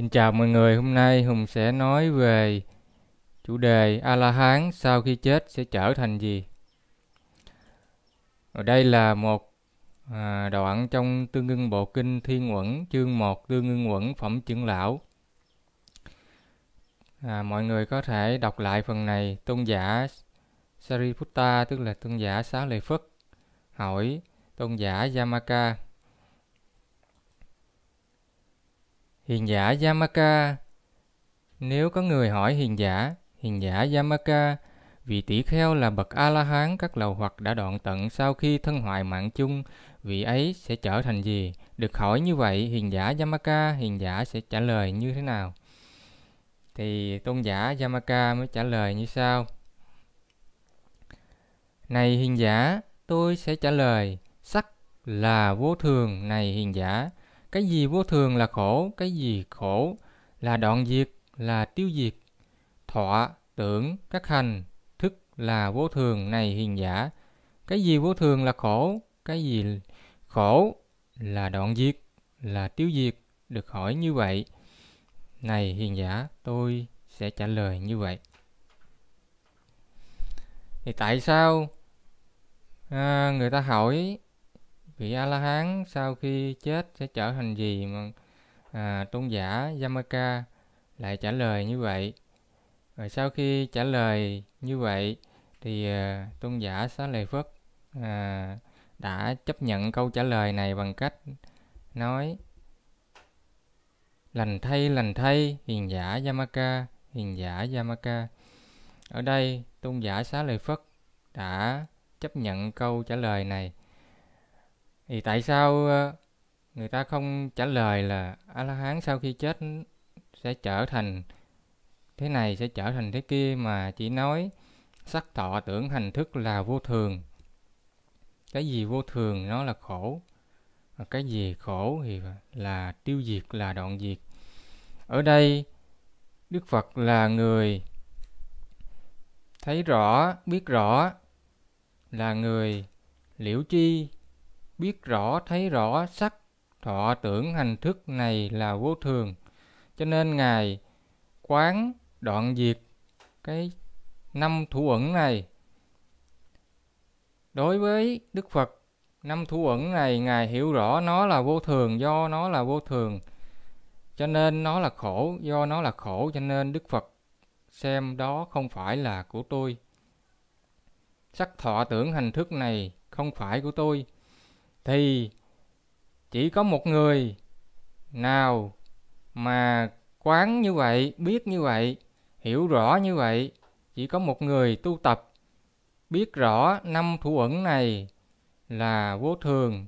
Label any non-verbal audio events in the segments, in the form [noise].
Xin chào mọi người, hôm nay Hùng sẽ nói về chủ đề A-la-hán sau khi chết sẽ trở thành gì. Ở đây là một à, đoạn trong Tương ưng Bộ Kinh Thiên Uẩn, chương 1 Tương ưng Uẩn Phẩm Trưởng Lão. À, mọi người có thể đọc lại phần này, tôn giả Sariputta, tức là tôn giả Xá Lợi Phất, hỏi tôn giả Yamaka Hiền giả Yamaka Nếu có người hỏi hiền giả, hiền giả Yamaka, vị tỷ kheo là bậc A-la-hán các lầu hoặc đã đoạn tận sau khi thân hoại mạng chung, vị ấy sẽ trở thành gì? Được hỏi như vậy, hiền giả Yamaka, hiền giả sẽ trả lời như thế nào? Thì tôn giả Yamaka mới trả lời như sau. Này hiền giả, tôi sẽ trả lời, sắc là vô thường này hiền giả, cái gì vô thường là khổ, cái gì khổ là đoạn diệt, là tiêu diệt. Thọ, tưởng, các hành, thức là vô thường này hiền giả. Cái gì vô thường là khổ, cái gì khổ là đoạn diệt, là tiêu diệt. Được hỏi như vậy. Này hiền giả, tôi sẽ trả lời như vậy. Thì tại sao à, người ta hỏi vị a la hán sau khi chết sẽ trở thành gì mà à, tôn giả Yamaka lại trả lời như vậy? Rồi sau khi trả lời như vậy thì à, tôn giả xá lợi phất à, đã chấp nhận câu trả lời này bằng cách nói lành thay lành thay hiền giả Yamaka hiền giả Yamaka. Ở đây tôn giả xá lợi phất đã chấp nhận câu trả lời này thì tại sao ờ, người ta không trả lời là a la hán sau khi chết sẽ trở thành thế này, sẽ trở thành thế kia mà chỉ nói sắc thọ tưởng hành thức là vô thường? Cái gì vô thường nó là khổ, và cái gì khổ thì là tiêu diệt, là đoạn diệt. Ở đây, đức phật là người thấy rõ, biết rõ là người liễu chi biết rõ, thấy rõ, sắc thọ tưởng hành thức này là vô thường. Cho nên ngài quán đoạn diệt cái năm thủ ẩn này. Đối với đức phật, năm thủ ẩn này ngài hiểu rõ nó là vô thường, do nó là vô thường. Cho nên nó là khổ, do nó là khổ, cho nên đức phật xem đó không phải là của tôi. Sắc thọ tưởng hành thức này không phải của tôi thì chỉ có một người nào mà quán như vậy, biết như vậy, hiểu rõ như vậy, chỉ có một người tu tập, biết rõ năm thủ ẩn này là vô thường,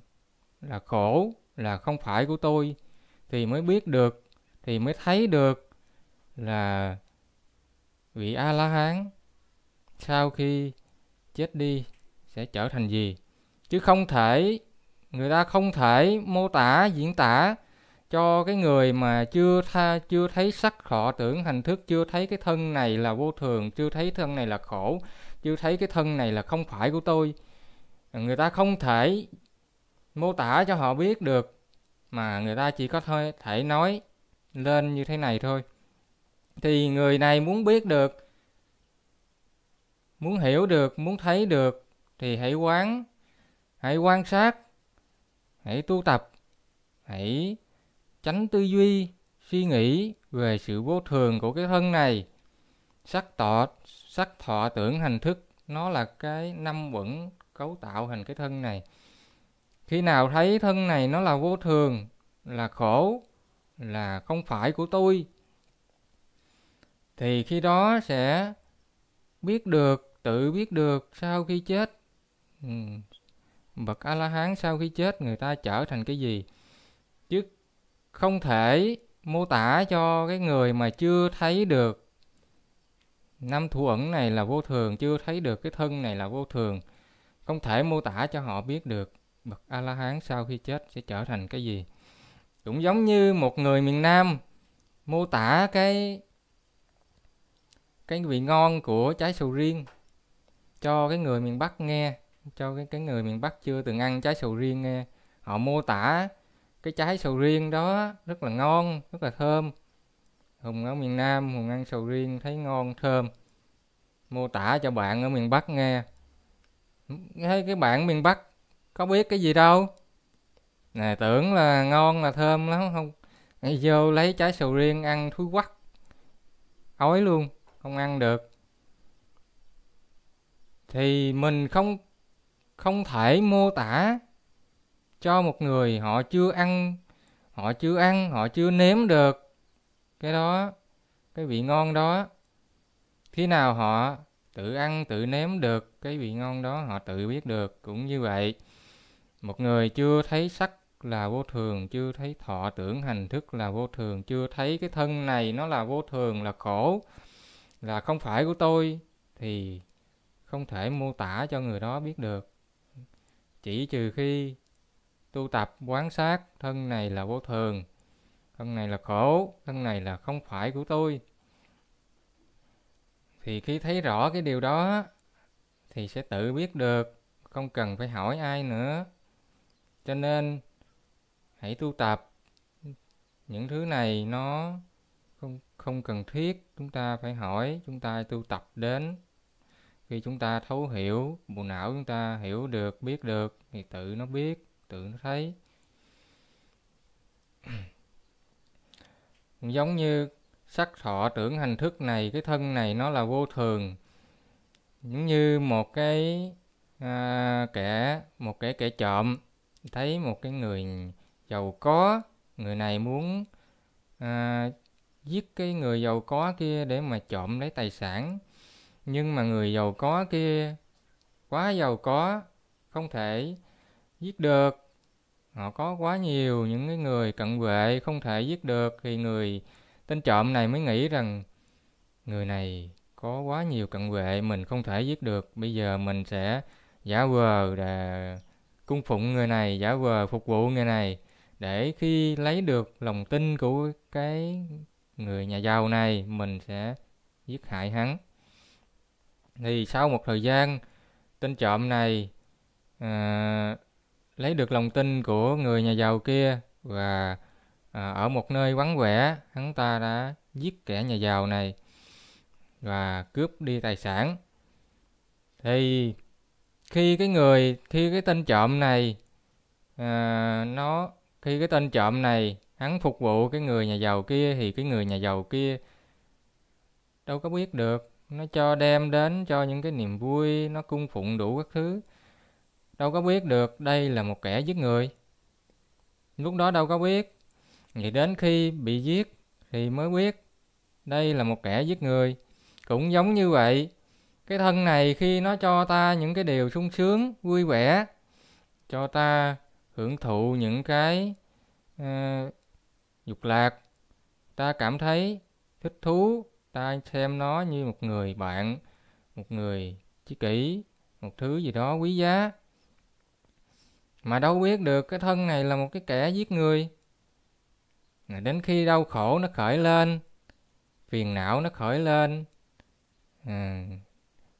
là khổ, là không phải của tôi, thì mới biết được, thì mới thấy được là vị a la hán sau khi chết đi sẽ trở thành gì. Chứ không thể người ta không thể mô tả, diễn tả cho cái người mà chưa tha, chưa thấy sắc thọ tưởng, hành thức chưa thấy cái thân này là vô thường, chưa thấy thân này là khổ, chưa thấy cái thân này là không phải của tôi. Người ta không thể mô tả cho họ biết được, mà người ta chỉ có thôi, thể nói lên như thế này thôi. Thì người này muốn biết được, muốn hiểu được, muốn thấy được, thì hãy quán, hãy quan sát hãy tu tập. Hãy tránh tư duy, suy nghĩ về sự vô thường của cái thân này. Sắc tọ sắc thọ tưởng hành thức, nó là cái năm quẩn cấu tạo thành cái thân này. Khi nào thấy thân này nó là vô thường, là khổ, là không phải của tôi, thì khi đó sẽ biết được, tự biết được sau khi chết. Ừ bậc a la hán sau khi chết người ta trở thành cái gì? Chứ không thể mô tả cho cái người mà chưa thấy được năm thủ ẩn này là vô thường, chưa thấy được cái thân này là vô thường. Không thể mô tả cho họ biết được bậc a la hán sau khi chết sẽ trở thành cái gì. Cũng giống như một người miền nam mô tả cái cái vị ngon của trái sầu riêng cho cái người miền bắc nghe cho cái cái người miền Bắc chưa từng ăn trái sầu riêng nghe. Họ mô tả cái trái sầu riêng đó rất là ngon, rất là thơm. Hùng ở miền nam, hùng ăn sầu riêng thấy ngon, thơm. Mô tả cho bạn ở miền bắc nghe. Thấy cái bạn miền bắc có biết cái gì đâu? Nè, tưởng là ngon là thơm lắm, không. Ngay vô lấy trái sầu riêng ăn thúi quắc. Ói luôn, không ăn được. Thì mình không không thể mô tả cho một người họ chưa ăn, họ chưa ăn, họ chưa nếm được cái đó, cái vị ngon đó. Khi nào họ tự ăn, tự nếm được cái vị ngon đó, họ tự biết được. Cũng như vậy, một người chưa thấy sắc là vô thường, chưa thấy thọ tưởng, hành thức là vô thường, chưa thấy cái thân này nó là vô thường, là khổ, là không phải của tôi, thì không thể mô tả cho người đó biết được chỉ trừ khi tu tập quán sát, thân này là vô thường, thân này là khổ, thân này là không phải của tôi, thì khi thấy rõ cái điều đó thì sẽ tự biết được, không cần phải hỏi ai nữa. Cho nên, hãy tu tập. Những thứ này nó không không cần thiết, chúng ta phải hỏi, chúng ta tu tập đến khi chúng ta thấu hiểu bộ não chúng ta hiểu được biết được thì tự nó biết tự nó thấy. [clears throat] Giống như sắc thọ tưởng hành thức này cái thân này nó là vô thường. Giống như một cái à, kẻ một cái kẻ trộm thấy một cái người giàu có người này muốn à, giết cái người giàu có kia để mà trộm lấy tài sản nhưng mà người giàu có kia, quá giàu có, không thể giết được. Họ có quá nhiều những cái người cận vệ không thể giết được, thì người tên trộm này mới nghĩ rằng người này có quá nhiều cận vệ, mình không thể giết được. Bây giờ mình sẽ giả vờ để cung phụng người này, giả vờ phục vụ người này, để khi lấy được lòng tin của cái người nhà giàu này, mình sẽ giết hại hắn thì sau một thời gian tên trộm này à, lấy được lòng tin của người nhà giàu kia và à, ở một nơi vắng vẻ hắn ta đã giết kẻ nhà giàu này và cướp đi tài sản. Thì khi cái người khi cái tên trộm này à, nó khi cái tên trộm này hắn phục vụ cái người nhà giàu kia thì cái người nhà giàu kia đâu có biết được nó cho đem đến cho những cái niềm vui nó cung phụng đủ các thứ. Đâu có biết được đây là một kẻ giết người. Lúc đó đâu có biết. Vậy đến khi bị giết thì mới biết đây là một kẻ giết người. Cũng giống như vậy cái thân này khi nó cho ta những cái điều sung sướng vui vẻ cho ta hưởng thụ những cái uh, dục lạc ta cảm thấy thích thú ta xem nó như một người bạn một người chí kỷ một thứ gì đó quý giá. Mà đâu biết được cái thân này là một cái kẻ giết người. Đến khi đau khổ nó khởi lên phiền não nó khởi lên à,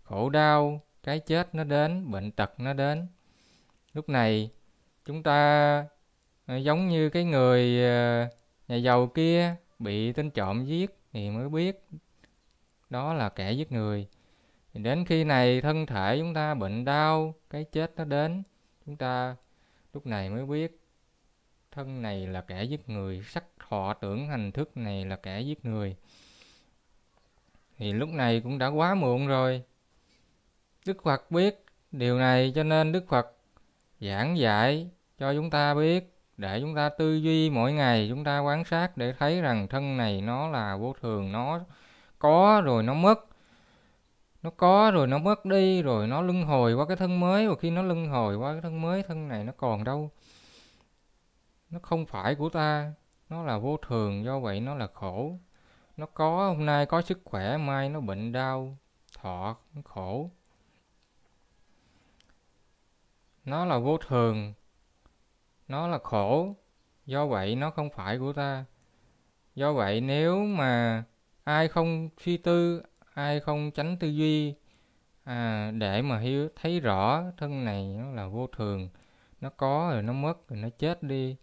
khổ đau cái chết nó đến bệnh tật nó đến. Lúc này chúng ta à, giống như cái người à, nhà giàu kia bị tên trộm giết thì mới biết đó là kẻ giết người. Thì đến khi này thân thể chúng ta bệnh đau, cái chết nó đến, chúng ta lúc này mới biết thân này là kẻ giết người, sắc thọ tưởng hành thức này là kẻ giết người. Thì lúc này cũng đã quá muộn rồi. Đức phật biết điều này cho nên đức phật giảng dạy cho chúng ta biết để chúng ta tư duy mỗi ngày, chúng ta quan sát để thấy rằng thân này nó là vô thường, nó có rồi nó mất. Nó có rồi nó mất đi rồi nó luân hồi qua cái thân mới, và khi nó luân hồi qua cái thân mới, thân này nó còn đâu. Nó không phải của ta, nó là vô thường, do vậy nó là khổ. Nó có, hôm nay có sức khỏe, mai nó bệnh đau, thọ nó khổ. Nó là vô thường nó là khổ. Do vậy nó không phải của ta. Do vậy nếu mà ai không suy tư ai không tránh tư duy à, để mà hiểu thấy rõ thân này nó là vô thường nó có rồi nó mất rồi nó chết đi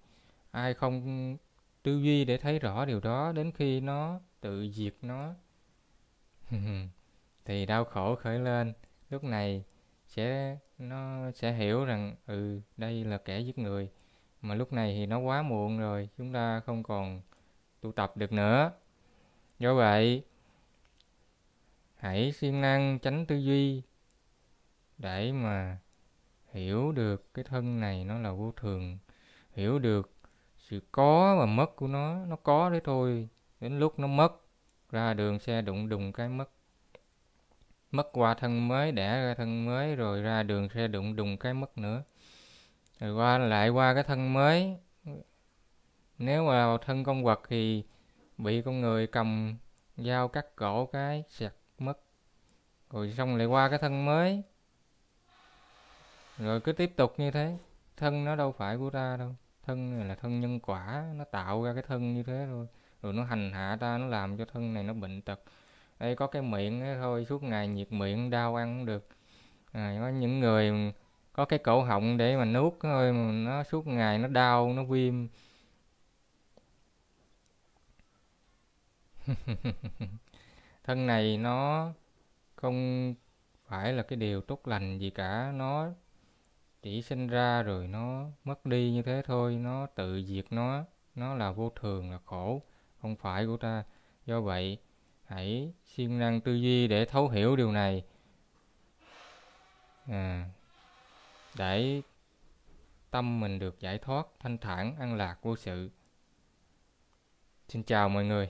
ai không tư duy để thấy rõ điều đó đến khi nó tự diệt nó [laughs] thì đau khổ khởi lên. Lúc này sẽ nó sẽ hiểu rằng ừ đây là kẻ giết người mà lúc này thì nó quá muộn rồi, chúng ta không còn tu tập được nữa. Do vậy, hãy siêng năng tránh tư duy để mà hiểu được cái thân này nó là vô thường, hiểu được sự có và mất của nó. Nó có đấy thôi, đến lúc nó mất, ra đường xe đụng đùng cái mất. Mất qua thân mới, đẻ ra thân mới, rồi ra đường xe đụng đùng cái mất nữa rồi qua lại qua cái thân mới. Nếu mà thân con vật thì bị con người cầm dao cắt cổ cái sẹt mất. Rồi xong lại qua cái thân mới. Rồi cứ tiếp tục như thế. Thân nó đâu phải của ta đâu. Thân này là thân nhân quả. Nó tạo ra cái thân như thế thôi. Rồi nó hành hạ ta nó làm cho thân này nó bệnh tật. Đây có cái miệng ấy thôi. Suốt ngày nhiệt miệng đau ăn không được. À, có những người có cái cổ họng để mà nuốt thôi mà nó suốt ngày nó đau nó viêm. [laughs] Thân này nó không phải là cái điều tốt lành gì cả. Nó chỉ sinh ra rồi nó mất đi như thế thôi. Nó tự diệt nó. Nó là vô thường là khổ không phải của ta. Do vậy hãy siêng năng tư duy để thấu hiểu điều này. À, để tâm mình được giải thoát thanh thản, an lạc, vô sự. Xin chào mọi người.